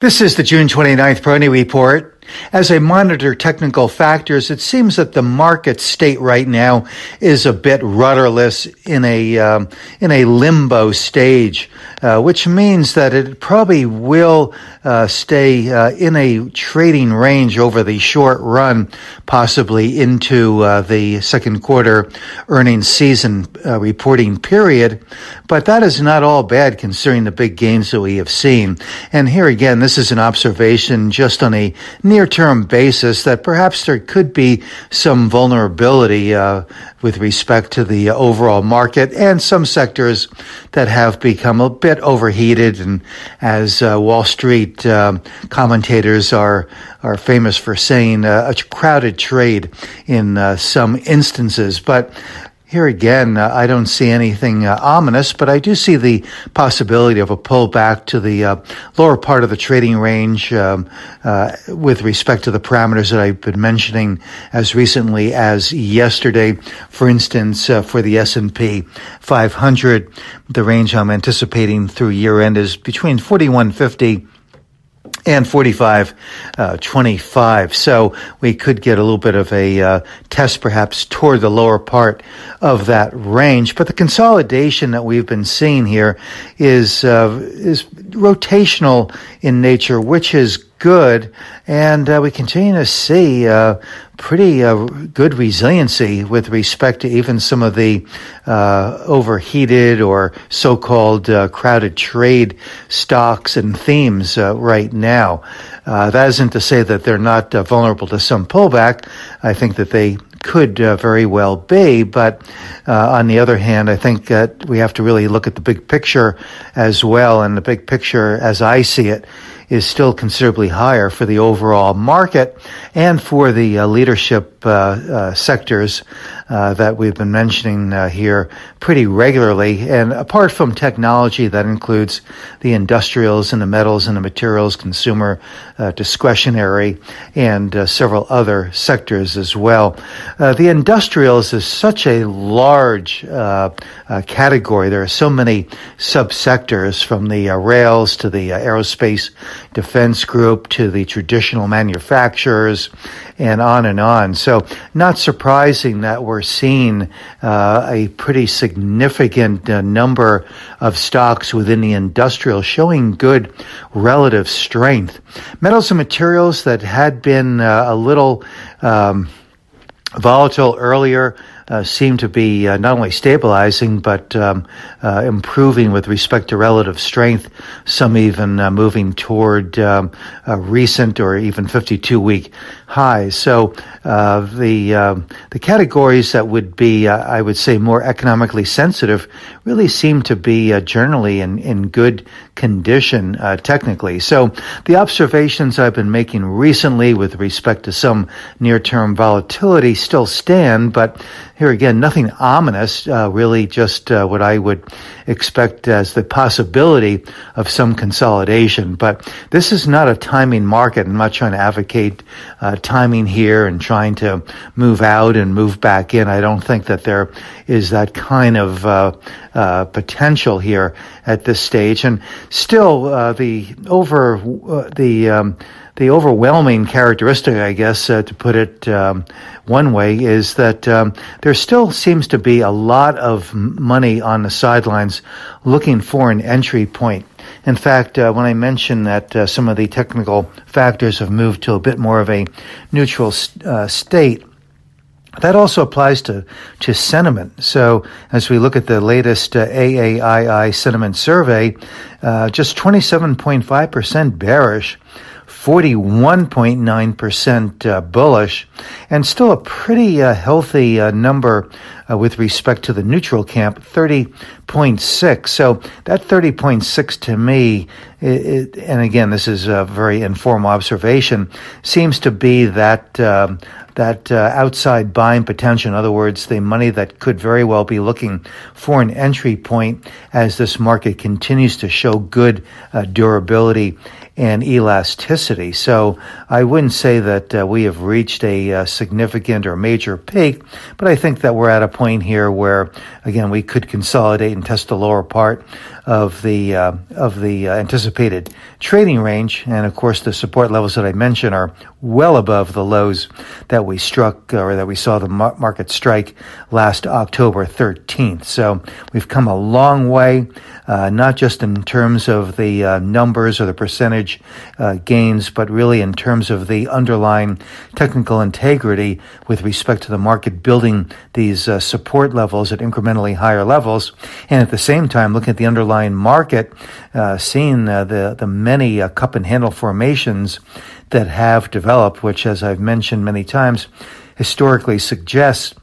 This is the June 29th Peroni Report. As I monitor technical factors, it seems that the market state right now is a bit rudderless in a um, in a limbo stage, uh, which means that it probably will uh, stay uh, in a trading range over the short run, possibly into uh, the second quarter earnings season uh, reporting period. But that is not all bad considering the big gains that we have seen. And here again, this is an observation just on a near term basis that perhaps there could be some vulnerability uh, with respect to the overall market and some sectors that have become a bit overheated. And as uh, Wall Street um, commentators are are famous for saying, uh, a crowded trade in uh, some instances. But here again, uh, I don't see anything uh, ominous, but I do see the possibility of a pullback to the uh, lower part of the trading range um, uh, with respect to the parameters that I've been mentioning as recently as yesterday. For instance, uh, for the S&P 500, the range I'm anticipating through year end is between 4150 and 45 uh, 25 so we could get a little bit of a uh, test perhaps toward the lower part of that range. But the consolidation that we've been seeing here is uh, is rotational in nature which is good, and uh, we continue to see uh, pretty uh, good resiliency with respect to even some of the uh, overheated or so-called uh, crowded trade stocks and themes uh, right now. that isn't to say that they're not vulnerable to some pullback. I think that they could uh, very well be. But uh, on the other hand, I think that we have to really look at the big picture as well. And the big picture, as I see it, is still considerably higher for the overall market and for the uh, leadership uh, uh, sectors uh, that we've been mentioning uh, here pretty regularly. And apart from technology, that includes the industrials and the metals and the materials, consumer discretionary, and several other sectors as well. The industrials is such a large category. There are so many subsectors from the rails to the aerospace defense group to the traditional manufacturers and on and on. So not surprising that we're seeing uh, a pretty significant uh, number of stocks within the industrial showing good relative strength. Metals and materials that had been uh, a little um, volatile earlier uh, seem to be uh, not only stabilizing but um, uh, improving with respect to relative strength. Some even uh, moving toward um, recent or even 52 week highs. So uh, the um, the categories that would be, uh, I would say, more economically sensitive really seem to be generally in in good condition technically. So the observations I've been making recently with respect to some near term volatility still stand, but here again, nothing ominous, uh, really just uh, what I would expect as the possibility of some consolidation. But this is not a timing market. I'm not trying to advocate uh, timing here and trying to move out and move back in. I don't think that there is that kind of uh, uh, potential here at this stage. And still, uh, the over the um, the overwhelming characteristic, I guess, uh, to put it um, one way, is that um, there still seems to be a lot of money on the sidelines looking for an entry point. In fact, uh, when I mentioned that uh, some of the technical factors have moved to a bit more of a neutral uh, state, that also applies to, to sentiment. So as we look at the latest uh, AAII sentiment survey, uh, just 27.5% bearish, 41.9% uh, bullish, and still a pretty uh, healthy uh, number with respect to the neutral camp, 30.6. So that 30.6 to me, it, and again, this is a very informal observation, seems to be that um, that uh, outside buying potential. In other words, the money that could very well be looking for an entry point as this market continues to show good uh, durability and elasticity. So I wouldn't say that uh, we have reached a uh, significant or major peak, but I think that we're at a point here where, again, we could consolidate and test the lower part of the uh, of the uh, anticipated trading range, and of course the support levels that I mentioned are well above the lows that we struck or that we saw the market strike last October 13th. So we've come a long way, uh, not just in terms of the uh, numbers or the percentage uh, gains, but really in terms of the underlying technical integrity with respect to the market building these uh, support levels at incrementally higher levels, and at the same time looking at the underlying market, uh, seeing uh, the the many cup and handle formations that have developed, which, as I've mentioned many times, historically suggests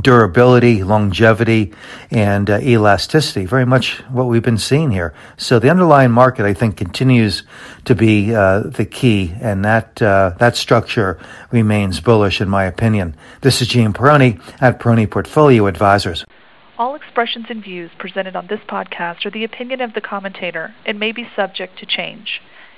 durability, longevity, and uh, elasticity. Very much what we've been seeing here. So the underlying market, I think, continues to be uh, the key, and that uh, that structure remains bullish, in my opinion. This is Gene Peroni at Peroni Portfolio Advisors. All expressions and views presented on this podcast are the opinion of the commentator and may be subject to change.